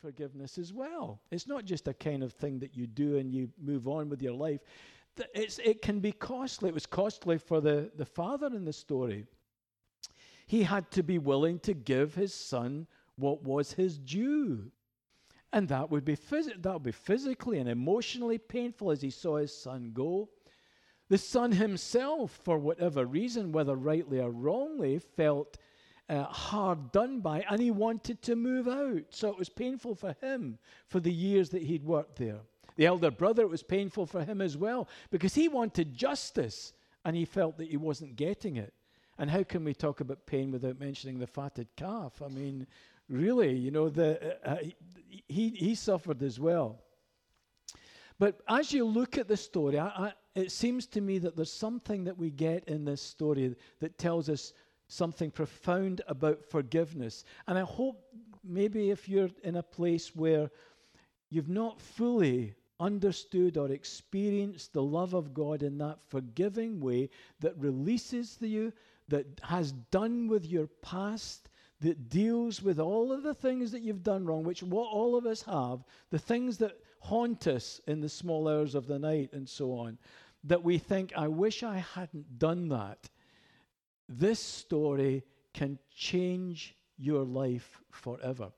forgiveness as well. It's not just a kind of thing that you do and you move on with your life. It's, it can be costly. It was costly for the, the father in the story. He had to be willing to give his son what was his due. And that would be phys- that would be physically and emotionally painful as he saw his son go. The son himself, for whatever reason, whether rightly or wrongly, felt uh, hard done by, and he wanted to move out. So it was painful for him for the years that he'd worked there. The elder brother, it was painful for him as well because he wanted justice and he felt that he wasn't getting it. And how can we talk about pain without mentioning the fatted calf? I mean, really, you know, the, uh, he, he suffered as well. But as you look at the story, I, I, it seems to me that there's something that we get in this story that tells us something profound about forgiveness. And I hope maybe if you're in a place where you've not fully understood or experienced the love of God in that forgiving way that releases you, that has done with your past, that deals with all of the things that you've done wrong, which what all of us have, the things that haunt us in the small hours of the night and so on, that we think, I wish I hadn't done that. This story can change your life forever.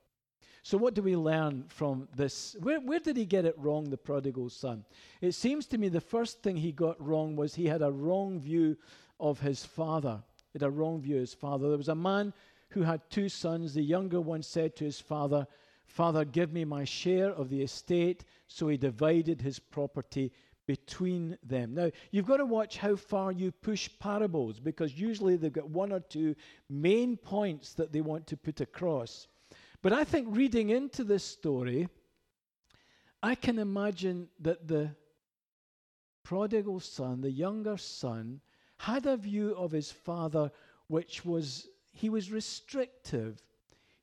So, what do we learn from this? Where, where did he get it wrong, the prodigal son? It seems to me the first thing he got wrong was he had a wrong view of his father. He had a wrong view of his father. There was a man who had two sons. The younger one said to his father, Father, give me my share of the estate. So he divided his property between them. Now, you've got to watch how far you push parables because usually they've got one or two main points that they want to put across. But I think reading into this story, I can imagine that the prodigal son, the younger son, had a view of his father which was, he was restrictive.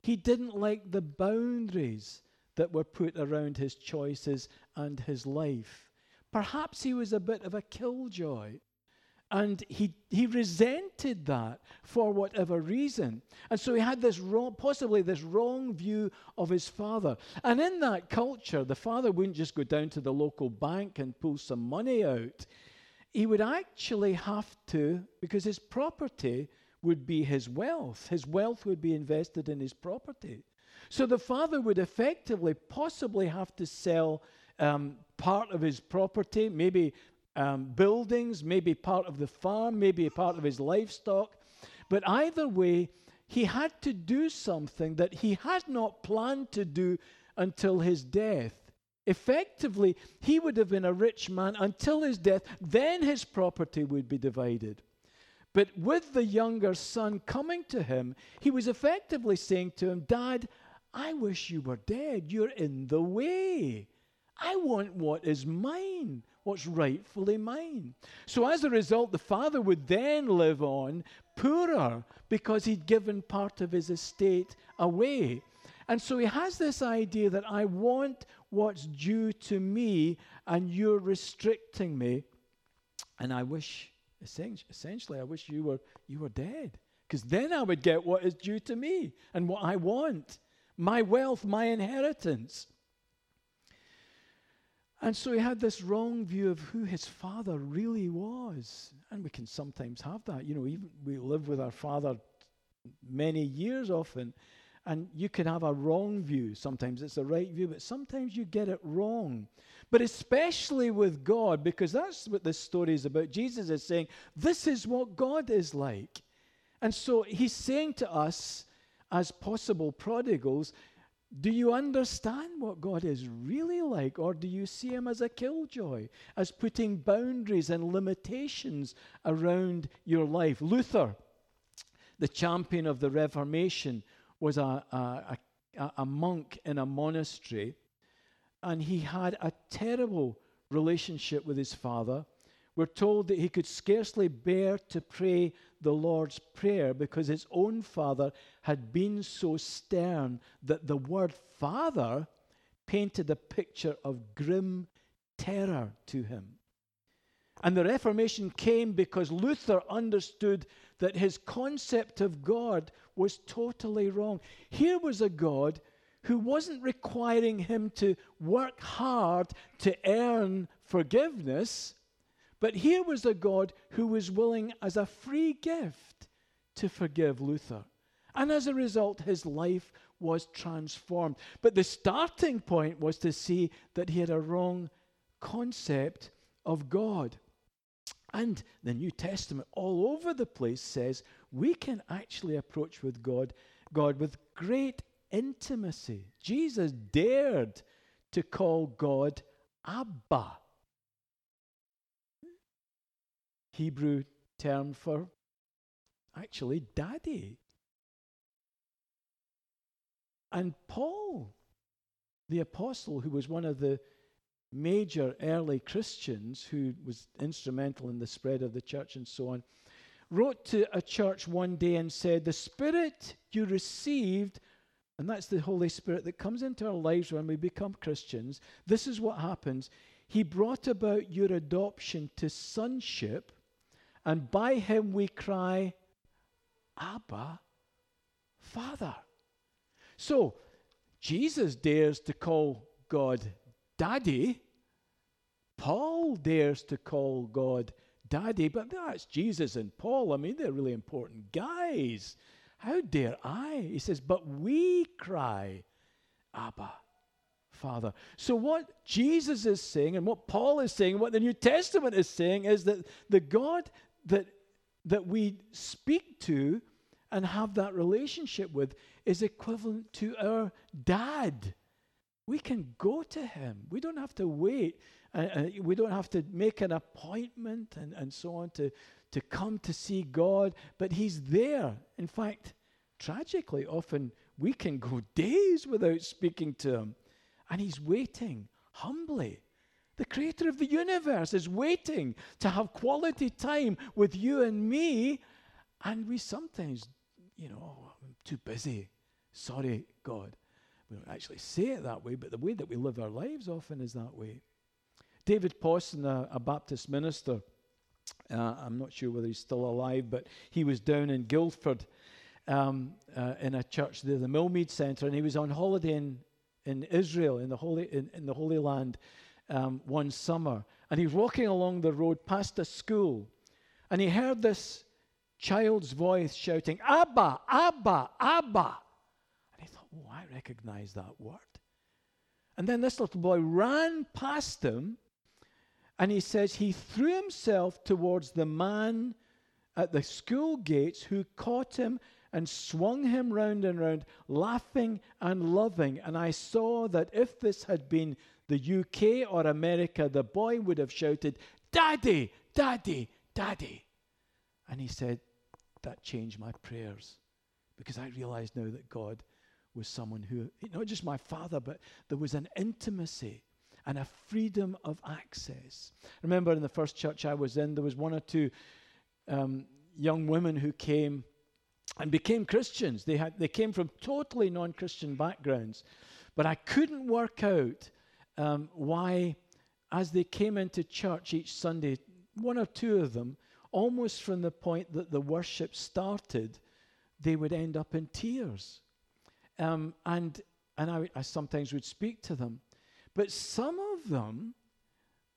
He didn't like the boundaries that were put around his choices and his life. Perhaps he was a bit of a killjoy. And he, he resented that for whatever reason. And so he had this wrong, possibly this wrong view of his father. And in that culture, the father wouldn't just go down to the local bank and pull some money out. He would actually have to, because his property would be his wealth, his wealth would be invested in his property. So the father would effectively, possibly have to sell um, part of his property, maybe um, buildings, maybe part of the farm, maybe part of his livestock. But either way, he had to do something that he had not planned to do until his death. Effectively, he would have been a rich man until his death, then his property would be divided. But with the younger son coming to him, he was effectively saying to him, Dad, I wish you were dead. You're in the way. I want what is mine what's rightfully mine. So as a result, the father would then live on poorer because he'd given part of his estate away. And so he has this idea that I want what's due to me and you're restricting me. And I wish, essentially, I wish you were, you were dead. Because then I would get what is due to me and what I want my wealth, my inheritance. And so he had this wrong view of who his father really was. And we can sometimes have that. You know, even we live with our father many years often, and you can have a wrong view. Sometimes it's the right view, but sometimes you get it wrong. But especially with God, because that's what this story is about. Jesus is saying, This is what God is like. And so he's saying to us, as possible prodigals, do you understand what God is really like, or do you see Him as a killjoy, as putting boundaries and limitations around your life? Luther, the champion of the Reformation, was a, a, a, a monk in a monastery, and he had a terrible relationship with his father. We're told that he could scarcely bear to pray the Lord's Prayer because his own father had been so stern that the word father painted a picture of grim terror to him. And the Reformation came because Luther understood that his concept of God was totally wrong. Here was a God who wasn't requiring him to work hard to earn forgiveness, but here was a God who was willing, as a free gift, to forgive Luther. And as a result, his life was transformed. But the starting point was to see that he had a wrong concept of God. And the New Testament, all over the place, says we can actually approach with God, God with great intimacy. Jesus dared to call God Abba. Hebrew term for actually daddy. And Paul, the apostle, who was one of the major early Christians who was instrumental in the spread of the church and so on, wrote to a church one day and said, The Spirit you received, and that's the Holy Spirit that comes into our lives when we become Christians, this is what happens. He brought about your adoption to sonship, and by him we cry, Abba, Father. So, Jesus dares to call God Daddy. Paul dares to call God Daddy, but that's Jesus and Paul. I mean, they're really important guys. How dare I? He says, but we cry, Abba, Father. So, what Jesus is saying, and what Paul is saying, what the New Testament is saying, is that the God that, that we speak to and have that relationship with is equivalent to our dad. We can go to him. We don't have to wait. Uh, uh, we don't have to make an appointment and, and so on to, to come to see God, but he's there. In fact, tragically, often we can go days without speaking to him, and he's waiting humbly. The creator of the universe is waiting to have quality time with you and me, and we sometimes, you know, oh, I'm too busy. Sorry, God. We don't actually say it that way, but the way that we live our lives often is that way. David Pawson, a, a Baptist minister, uh, I'm not sure whether he's still alive, but he was down in Guildford um, uh, in a church there, the Millmead Centre, and he was on holiday in, in Israel, in the Holy, in, in the Holy Land, um, one summer. And he was walking along the road past a school, and he heard this child's voice shouting, Abba, Abba, Abba. And he thought, oh, I recognize that word. And then this little boy ran past him, and he says he threw himself towards the man at the school gates who caught him and swung him round and round, laughing and loving. And I saw that if this had been the UK or America, the boy would have shouted, Daddy, Daddy, Daddy. And he said, That changed my prayers because I realized now that God was someone who, not just my father, but there was an intimacy and a freedom of access. Remember in the first church I was in, there was one or two um, young women who came and became Christians. They, had, they came from totally non Christian backgrounds. But I couldn't work out um, why, as they came into church each Sunday, one or two of them, almost from the point that the worship started, they would end up in tears. Um, and and I, I sometimes would speak to them. But some of them,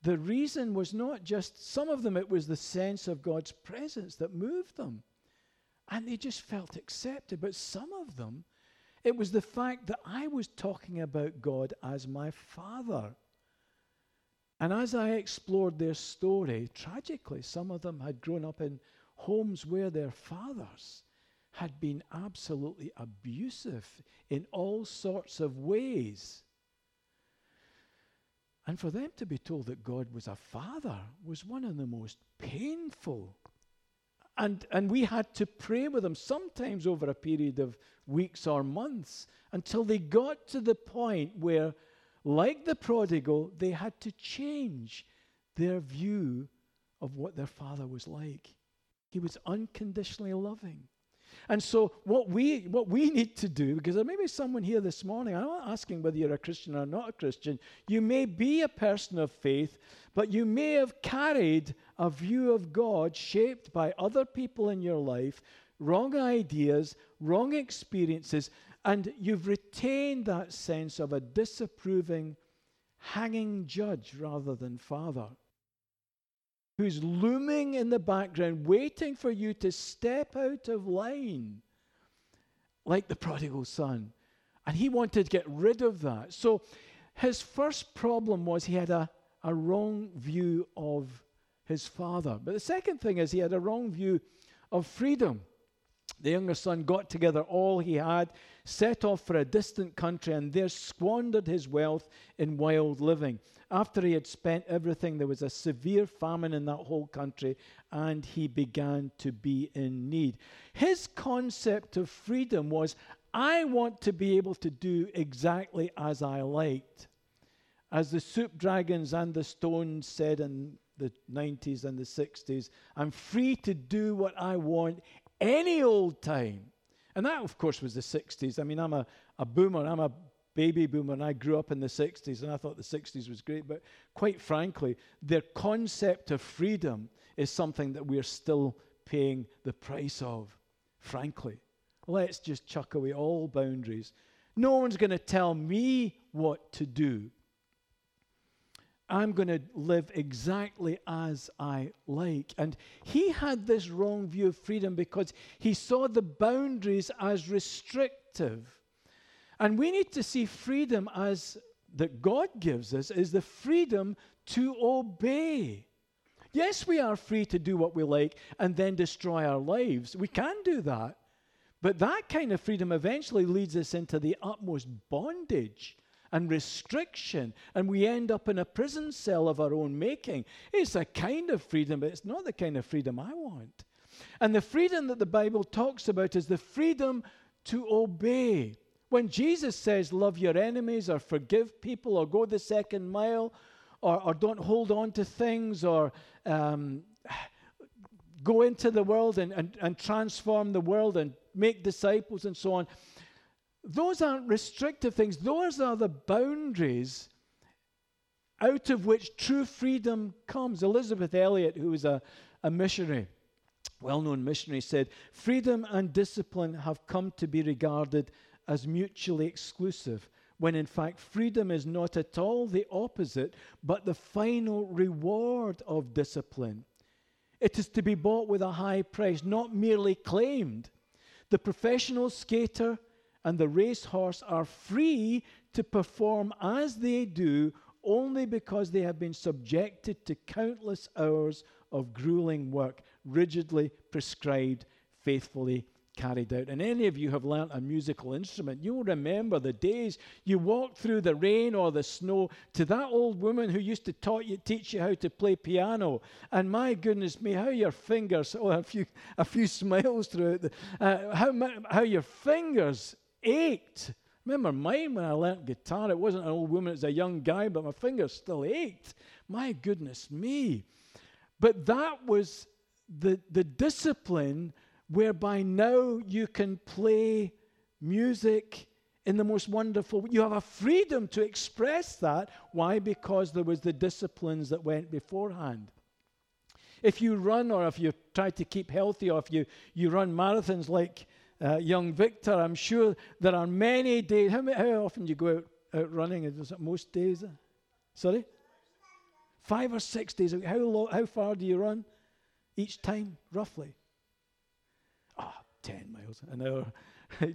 the reason was not just, some of them, it was the sense of God's presence that moved them. And they just felt accepted. But some of them, it was the fact that I was talking about God as my father. And as I explored their story, tragically, some of them had grown up in homes where their fathers had been absolutely abusive in all sorts of ways. And for them to be told that God was a father was one of the most painful. And, and we had to pray with them, sometimes over a period of weeks or months, until they got to the point where, like the prodigal, they had to change their view of what their father was like. He was unconditionally loving. And so what we what we need to do, because there may be someone here this morning, I'm not asking whether you're a Christian or not a Christian. You may be a person of faith, but you may have carried a view of God shaped by other people in your life, wrong ideas, wrong experiences, And you've retained that sense of a disapproving, hanging judge rather than father who's looming in the background, waiting for you to step out of line, like the prodigal son. And he wanted to get rid of that. So his first problem was he had a, a wrong view of his father. But the second thing is he had a wrong view of freedom. The younger son got together all he had, set off for a distant country, and there squandered his wealth in wild living. After he had spent everything, there was a severe famine in that whole country, and he began to be in need. His concept of freedom was I want to be able to do exactly as I liked. As the Soup Dragons and the Stones said in the 90s and the 60s, I'm free to do what I want any old time. And that, of course, was the 60s. I mean, I'm a, a boomer, I'm a baby boomer, and I grew up in the 60s, and I thought the 60s was great. But quite frankly, their concept of freedom is something that we're still paying the price of, frankly. Let's just chuck away all boundaries. No one's going to tell me what to do. I'm going to live exactly as I like. And he had this wrong view of freedom because he saw the boundaries as restrictive. And we need to see freedom as that God gives us is the freedom to obey. Yes, we are free to do what we like and then destroy our lives. We can do that. But that kind of freedom eventually leads us into the utmost bondage and restriction, and we end up in a prison cell of our own making. It's a kind of freedom, but it's not the kind of freedom I want. And the freedom that the Bible talks about is the freedom to obey. When Jesus says, Love your enemies, or forgive people, or go the second mile, or, or don't hold on to things, or um, go into the world and, and, and transform the world and make disciples and so on, those aren't restrictive things, those are the boundaries out of which true freedom comes. Elisabeth Elliot, who was a, a missionary, well known missionary, said, Freedom and discipline have come to be regarded as mutually exclusive, when in fact freedom is not at all the opposite, but the final reward of discipline. It is to be bought with a high price, not merely claimed. The professional skater and the racehorse are free to perform as they do only because they have been subjected to countless hours of grueling work, rigidly prescribed, faithfully carried out. And any of you have learnt a musical instrument, you'll remember the days you walked through the rain or the snow to that old woman who used to taught you, teach you how to play piano. And my goodness me, how your fingers, oh, a few, a few smiles throughout, the, uh, how, how your fingers ached. Remember mine when I learnt guitar? It wasn't an old woman, it was a young guy, but my fingers still ached. My goodness me. But that was the, the discipline whereby now you can play music in the most wonderful you have a freedom to express that why because there was the disciplines that went beforehand if you run or if you try to keep healthy or if you, you run marathons like uh, young Victor, I'm sure there are many days. How, how often do you go out, out running? Is it most days? Sorry? Five or six days. How, how far do you run each time, roughly? Ah, oh, 10 miles an hour.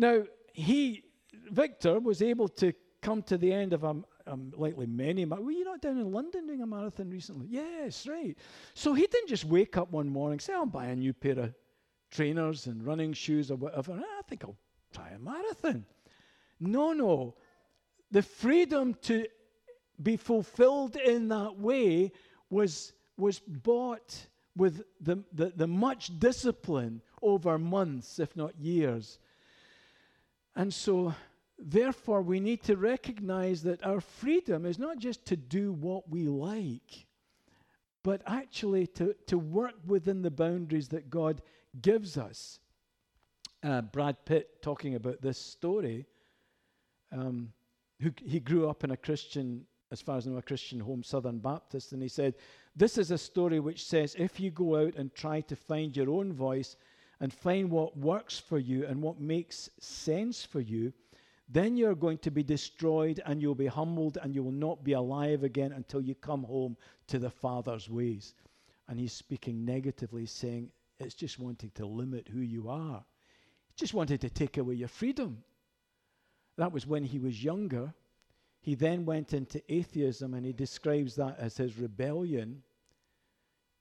Now, he, Victor, was able to come to the end of a, um, likely many. Were you not down in London doing a marathon recently? Yes, right. So he didn't just wake up one morning, say, I'll buy a new pair of trainers and running shoes or whatever. I think I'll try a marathon. No, no. The freedom to be fulfilled in that way was, was bought with the, the, the much discipline over months, if not years. And so, therefore, we need to recognize that our freedom is not just to do what we like, but actually to, to work within the boundaries that God gives us. Uh, Brad Pitt talking about this story. Um, who, he grew up in a Christian, as far as I know, a Christian home, Southern Baptist, and he said, This is a story which says if you go out and try to find your own voice and find what works for you and what makes sense for you, then you're going to be destroyed and you'll be humbled and you will not be alive again until you come home to the Father's ways. And he's speaking negatively, saying it's just wanting to limit who you are. He just wanted to take away your freedom. That was when he was younger. He then went into atheism and he describes that as his rebellion.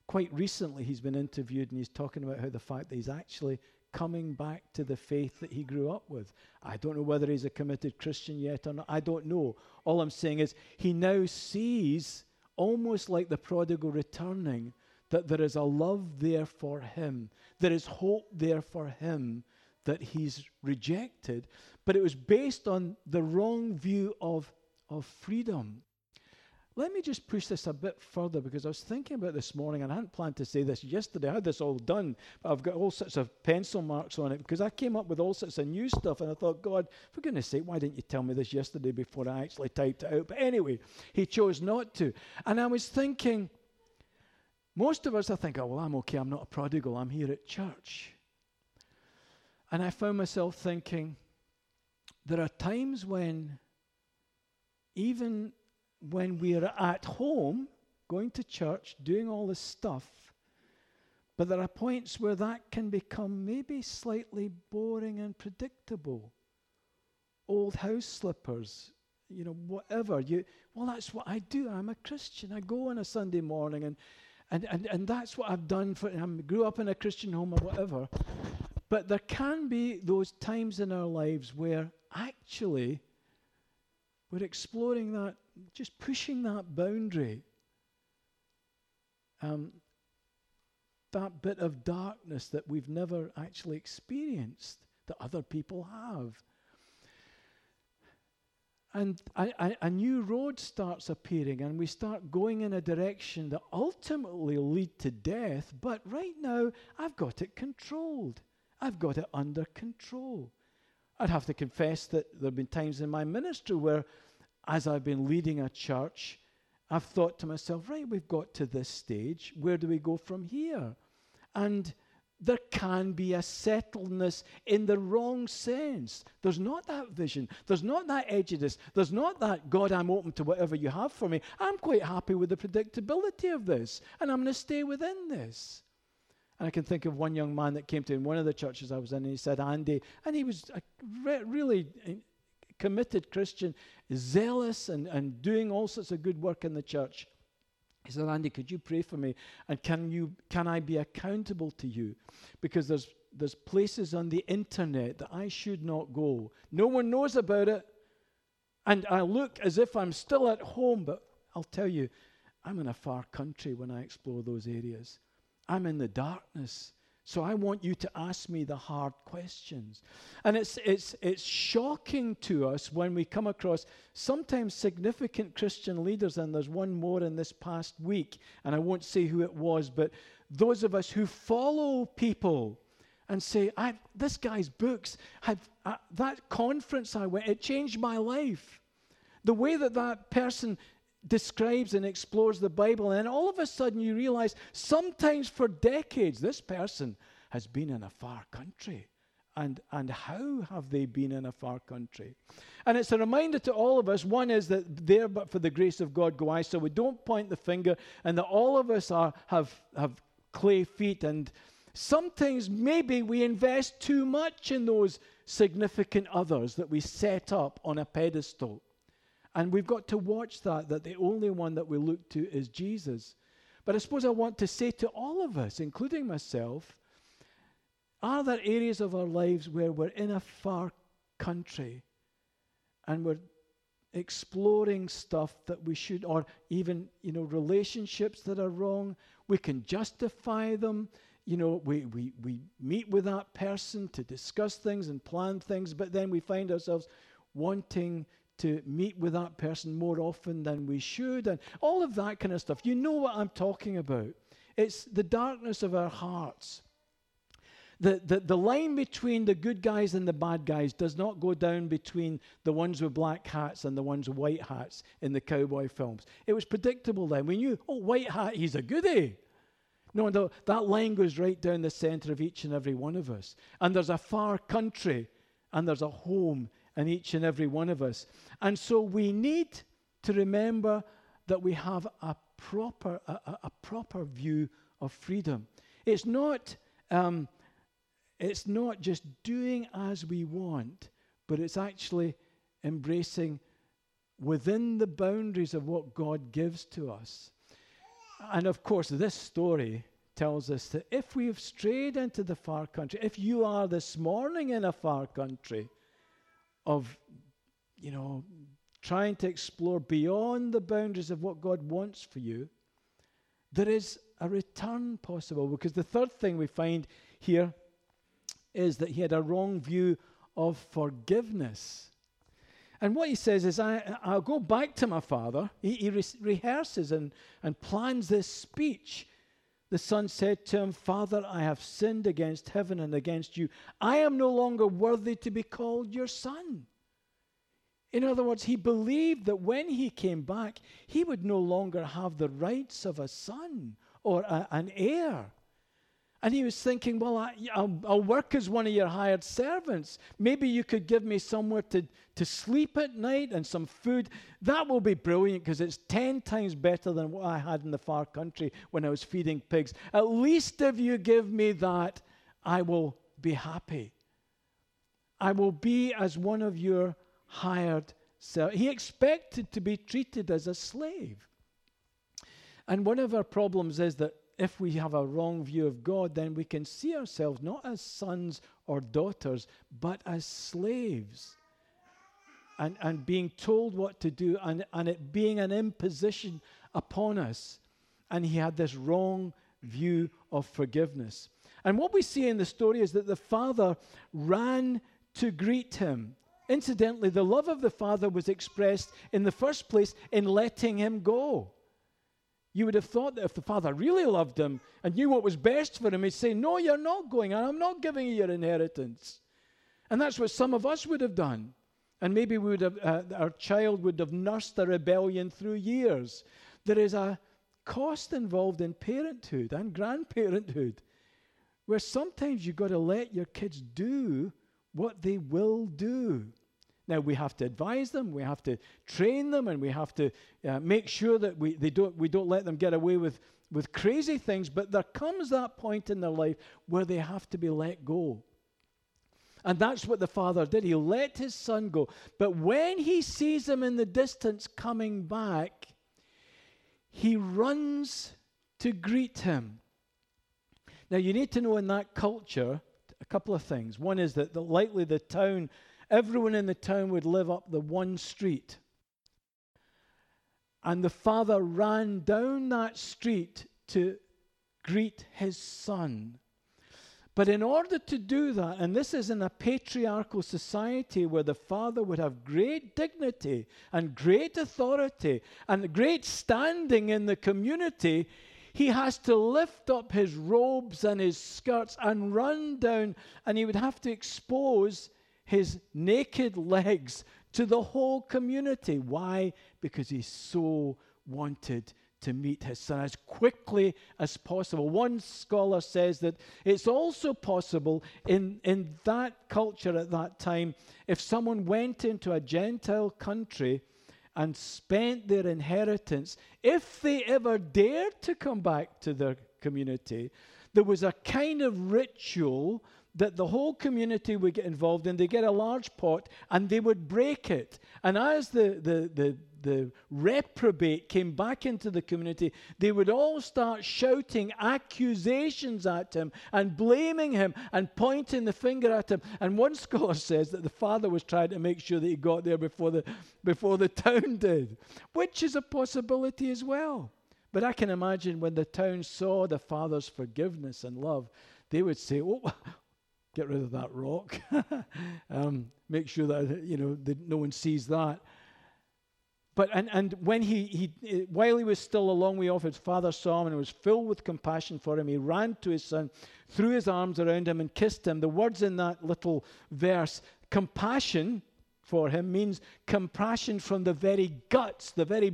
Quite recently, he's been interviewed and he's talking about how the fact that he's actually coming back to the faith that he grew up with. I don't know whether he's a committed Christian yet or not. I don't know. All I'm saying is he now sees, almost like the prodigal returning, that there is a love there for him, there is hope there for him that he's rejected. But it was based on the wrong view of, of freedom. Let me just push this a bit further because I was thinking about this morning and I hadn't planned to say this yesterday. I had this all done, but I've got all sorts of pencil marks on it because I came up with all sorts of new stuff and I thought, God, for goodness sake, why didn't you tell me this yesterday before I actually typed it out? But anyway, he chose not to. And I was thinking, most of us, I think, oh, well, I'm okay. I'm not a prodigal. I'm here at church. And I found myself thinking, there are times when even when we're at home, going to church, doing all this stuff, but there are points where that can become maybe slightly boring and predictable. Old house slippers, you know, whatever. You, well, that's what I do. I'm a Christian. I go on a Sunday morning, and, and, and, and that's what I've done. For, I grew up in a Christian home or whatever. But there can be those times in our lives where actually we're exploring that just pushing that boundary, um, that bit of darkness that we've never actually experienced, that other people have. And a, a, a, new road starts appearing, and we start going in a direction that ultimately lead to death. But right now, I've got it controlled. I've got it under control. I'd have to confess that there have been times in my ministry where as I've been leading a church, I've thought to myself, right, we've got to this stage. Where do we go from here? And there can be a settledness in the wrong sense. There's not that vision. There's not that edginess. There's not that, God, I'm open to whatever you have for me. I'm quite happy with the predictability of this, and I'm going to stay within this. And I can think of one young man that came to in one of the churches I was in, and he said, Andy, and he was a re- really eh, committed Christian, zealous and, and doing all sorts of good work in the church. He said, Andy, could you pray for me? And can you can I be accountable to you? Because there's there's places on the internet that I should not go. No one knows about it. And I look as if I'm still at home, but I'll tell you, I'm in a far country when I explore those areas. I'm in the darkness. So I want you to ask me the hard questions. And it's, it's, it's shocking to us when we come across sometimes significant Christian leaders, and there's one more in this past week, and I won't say who it was, but those of us who follow people and say, this guy's books, have, uh, that conference I went, it changed my life. The way that that person describes and explores the Bible, and then all of a sudden you realize sometimes for decades this person has been in a far country. And, and how have they been in a far country? And it's a reminder to all of us one is that there, but for the grace of God go I, so we don't point the finger, and that all of us are, have, have clay feet. And sometimes maybe we invest too much in those significant others that we set up on a pedestal. And we've got to watch that, that the only one that we look to is Jesus. But I suppose I want to say to all of us, including myself, are there areas of our lives where we're in a far country and we're exploring stuff that we should, or even, you know, relationships that are wrong? We can justify them. You know, we, we, we meet with that person to discuss things and plan things, but then we find ourselves wanting to meet with that person more often than we should, and all of that kind of stuff. You know what I'm talking about. It's the darkness of our hearts. The, the, the line between the good guys and the bad guys does not go down between the ones with black hats and the ones with white hats in the cowboy films. It was predictable then. We knew, oh, white hat, he's a goody. No, no, that line goes right down the center of each and every one of us. And there's a far country and there's a home in each and every one of us. And so we need to remember that we have a proper, a, a proper view of freedom. It's not, um, it's not just doing as we want, but it's actually embracing within the boundaries of what God gives to us. And of course, this story tells us that if we have strayed into the far country, if you are this morning in a far country of, you know, trying to explore beyond the boundaries of what God wants for you, there is a return possible. Because the third thing we find here is that he had a wrong view of forgiveness. And what he says is, I, I'll go back to my father. He, he re- rehearses and, and plans this speech. The son said to him, Father, I have sinned against heaven and against you. I am no longer worthy to be called your son. In other words, he believed that when he came back, he would no longer have the rights of a son or a, an heir. And he was thinking, well, I, will I'll work as one of your hired servants. Maybe you could give me somewhere to, to sleep at night and some food. That will be brilliant because it's 10 times better than what I had in the far country when I was feeding pigs. At least if you give me that, I will be happy. I will be as one of your hired servants. He expected to be treated as a slave. And one of our problems is that if we have a wrong view of God, then we can see ourselves not as sons or daughters, but as slaves. And, and being told what to do, and, and it being an imposition upon us. And he had this wrong view of forgiveness. And what we see in the story is that the father ran to greet him. Incidentally, the love of the father was expressed in the first place in letting him go. You would have thought that if the father really loved him and knew what was best for him, he'd say, No, you're not going, and I'm not giving you your inheritance. And that's what some of us would have done. And maybe we would have, uh, our child would have nursed a rebellion through years. There is a cost involved in parenthood and grandparenthood where sometimes you've got to let your kids do what they will do. Now we have to advise them, we have to train them, and we have to uh, make sure that we, they don't, we don't let them get away with, with crazy things. But there comes that point in their life where they have to be let go. And that's what the father did. He let his son go. But when he sees him in the distance coming back, he runs to greet him. Now, you need to know in that culture a couple of things. One is that the, likely the town everyone in the town would live up the one street. And the father ran down that street to greet his son. But in order to do that, and this is in a patriarchal society where the father would have great dignity and great authority and great standing in the community, he has to lift up his robes and his skirts and run down, and he would have to expose his naked legs to the whole community. Why? Because he so wanted to meet his son as quickly as possible. One scholar says that it's also possible in, in that culture at that time, if someone went into a Gentile country and spent their inheritance, if they ever dared to come back to their community, there was a kind of ritual that the whole community would get involved in. They get a large pot and they would break it. And as the, the, the, the reprobate came back into the community, they would all start shouting accusations at him and blaming him and pointing the finger at him. And one scholar says that the father was trying to make sure that he got there before the, before the town did, which is a possibility as well. But I can imagine when the town saw the father's forgiveness and love, they would say, Oh, get rid of that rock. um, make sure that you know that no one sees that. But and, and when he, he while he was still a long way off, his father saw him and was filled with compassion for him. He ran to his son, threw his arms around him, and kissed him. The words in that little verse, compassion for him, means compassion from the very guts, the very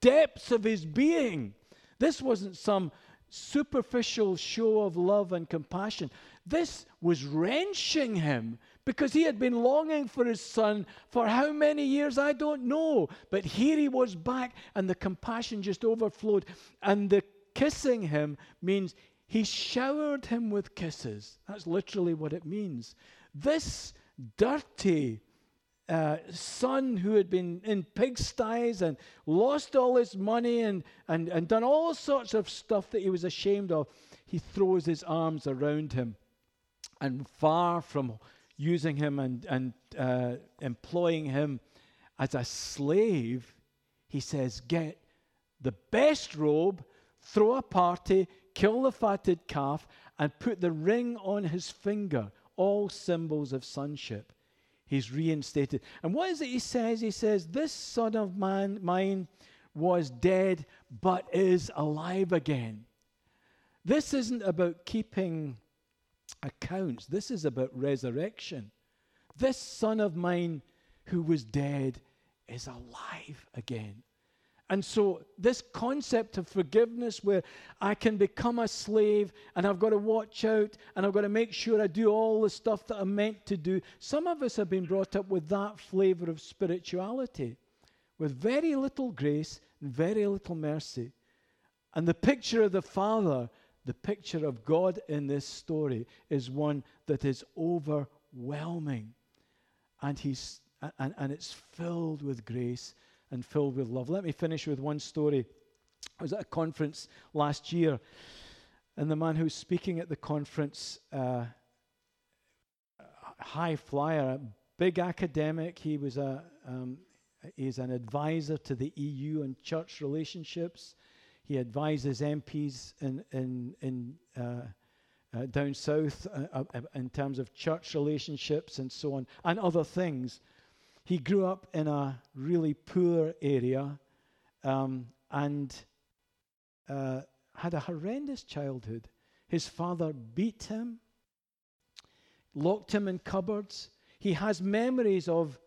depths of his being. This wasn't some superficial show of love and compassion. This was wrenching him because he had been longing for his son for how many years, I don't know. But here he was back, and the compassion just overflowed. And the kissing him means he showered him with kisses. That's literally what it means. This dirty, uh, son who had been in pigsties and lost all his money and, and, and done all sorts of stuff that he was ashamed of, he throws his arms around him. And far from using him and, and uh, employing him as a slave, he says, Get the best robe, throw a party, kill the fatted calf, and put the ring on his finger, all symbols of sonship. He's reinstated. And what is it he says? He says, This son of man, mine was dead, but is alive again. This isn't about keeping accounts. This is about resurrection. This son of mine who was dead is alive again. And so, this concept of forgiveness, where I can become a slave and I've got to watch out and I've got to make sure I do all the stuff that I'm meant to do, some of us have been brought up with that flavor of spirituality, with very little grace and very little mercy. And the picture of the Father the picture of God in this story is one that is overwhelming. And, he's, and, and it's filled with grace and filled with love. Let me finish with one story. I was at a conference last year, and the man who was speaking at the conference, uh, high flyer, big academic, he was a, um, he's an advisor to the EU and church relationships. He advises MPs in, in, in uh, uh, down south uh, in terms of church relationships and so on, and other things. He grew up in a really poor area um, and uh, had a horrendous childhood. His father beat him, locked him in cupboards. He has memories of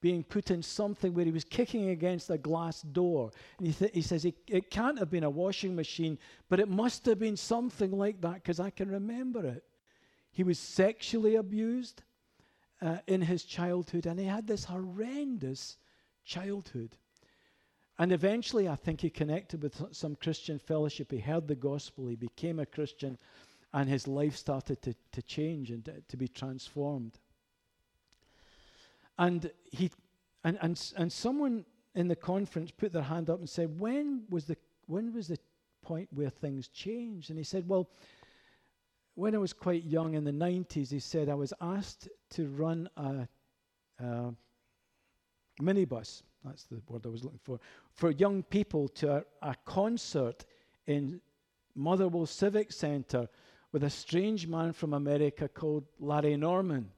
being put in something where he was kicking against a glass door. And he, th- he says it, it can't have been a washing machine, but it must have been something like that because I can remember it. He was sexually abused uh, in his childhood, and he had this horrendous childhood. And eventually, I think he connected with some Christian fellowship. He heard the gospel, he became a Christian, and his life started to, to change and to, to be transformed. And he and, and and someone in the conference put their hand up and said, When was the when was the point where things changed? And he said, Well, when I was quite young in the 90s, he said, I was asked to run a, minibus, that's the word I was looking for, for young people to a, a concert in Motherwell Civic Centre with a strange man from America called Larry Norman.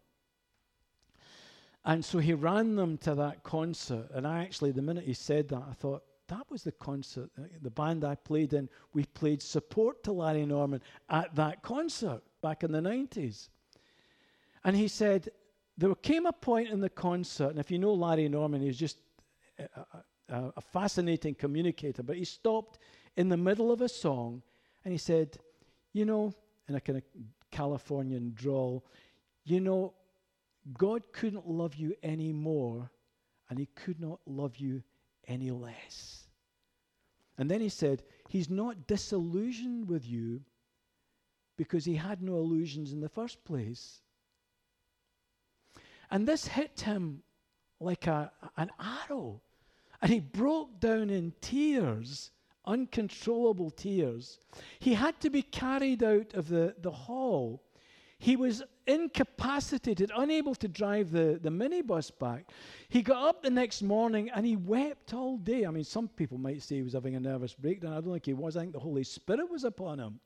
And so he ran them to that concert. And I actually, the minute he said that, I thought, that was the concert, the band I played in. We played support to Larry Norman at that concert back in the 90s. And he said, there came a point in the concert, and if you know Larry Norman, he's just a, a, a fascinating communicator, but he stopped in the middle of a song and he said, You know, in a kind of Californian drawl, you know, God couldn't love you any more, and He could not love you any less. And then He said, He's not disillusioned with you because He had no illusions in the first place. And this hit him like a, an arrow. And he broke down in tears, uncontrollable tears. He had to be carried out of the, the hall he was incapacitated, unable to drive the, the minibus back. He got up the next morning and he wept all day. I mean, some people might say he was having a nervous breakdown. I don't think he was. I think the Holy Spirit was upon him.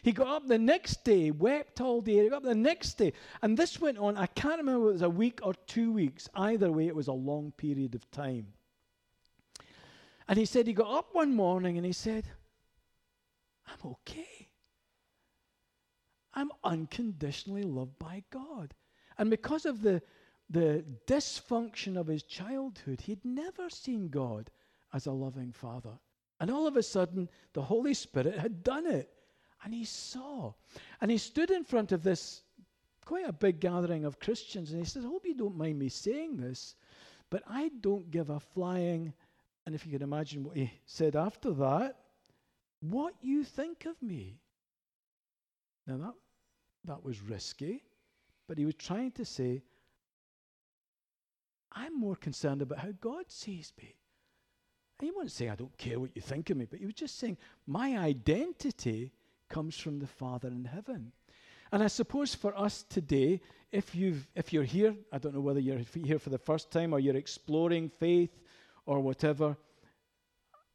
He got up the next day, wept all day. He got up the next day. And this went on, I can't remember it was a week or two weeks. Either way, it was a long period of time. And he said he got up one morning and he said, I'm okay. I'm unconditionally loved by God. And because of the, the dysfunction of his childhood, he'd never seen God as a loving father. And all of a sudden, the Holy Spirit had done it. And he saw. And he stood in front of this quite a big gathering of Christians and he said, I hope you don't mind me saying this, but I don't give a flying. And if you can imagine what he said after that, what you think of me. Now that, that was risky, but he was trying to say, I'm more concerned about how God sees me. And he wasn't saying, I don't care what you think of me, but he was just saying, my identity comes from the Father in heaven. And I suppose for us today, if, you've, if you're here, I don't know whether you're here for the first time or you're exploring faith or whatever,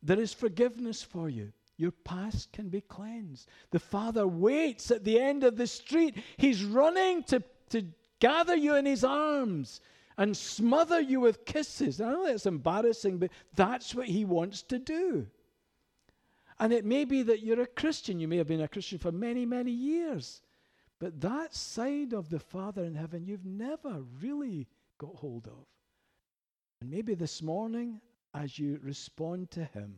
there is forgiveness for you. Your past can be cleansed. The Father waits at the end of the street. He's running to, to gather you in His arms and smother you with kisses. I know that's embarrassing, but that's what He wants to do. And it may be that you're a Christian. You may have been a Christian for many, many years. But that side of the Father in heaven you've never really got hold of. And maybe this morning, as you respond to Him,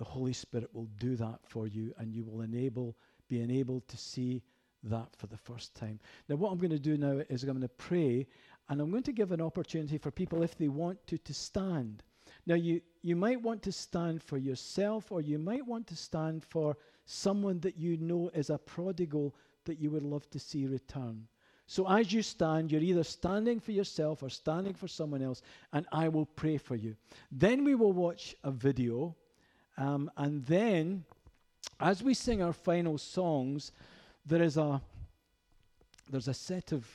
the Holy Spirit will do that for you and you will enable, be enabled to see that for the first time. Now, what I'm going to do now is I'm going to pray and I'm going to give an opportunity for people, if they want to, to stand. Now, you, you might want to stand for yourself or you might want to stand for someone that you know is a prodigal that you would love to see return. So as you stand, you're either standing for yourself or standing for someone else, and I will pray for you. Then we will watch a video, um, and then as we sing our final songs, there is a there's a set of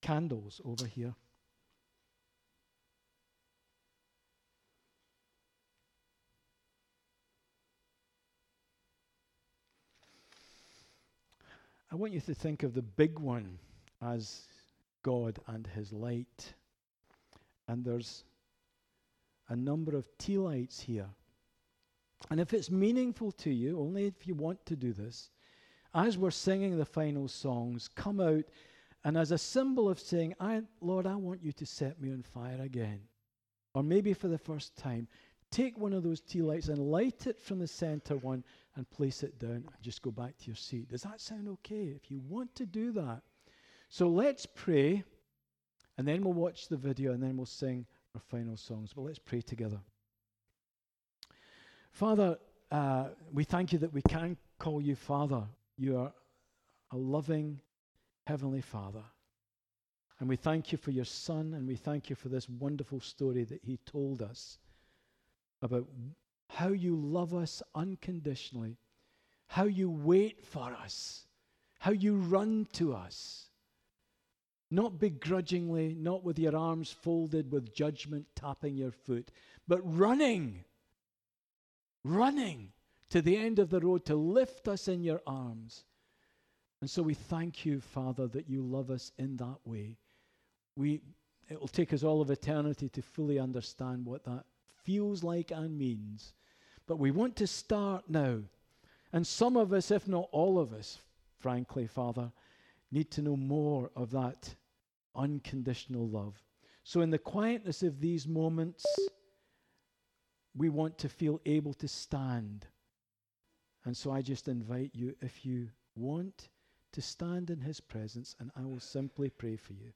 candles over here. I want you to think of the big one as God and His light. And there's a number of tea lights here. And if it's meaningful to you, only if you want to do this, as we're singing the final songs, come out and as a symbol of saying, I, Lord, I want you to set me on fire again. Or maybe for the first time, take one of those tea lights and light it from the center one and place it down and just go back to your seat. Does that sound okay? If you want to do that. So let's pray, and then we'll watch the video, and then we'll sing our final songs. But let's pray together. Father, uh, we thank you that we can call you Father. You are a loving Heavenly Father. And we thank you for your Son, and we thank you for this wonderful story that he told us about how you love us unconditionally, how you wait for us, how you run to us. Not begrudgingly, not with your arms folded with judgment tapping your foot, but running, running to the end of the road to lift us in your arms. And so we thank you, Father, that you love us in that way. We, it will take us all of eternity to fully understand what that feels like and means. But we want to start now. And some of us, if not all of us, frankly, Father, need to know more of that unconditional love. So, in the quietness of these moments, we want to feel able to stand. And so, I just invite you, if you want, to stand in His presence, and I will simply pray for you.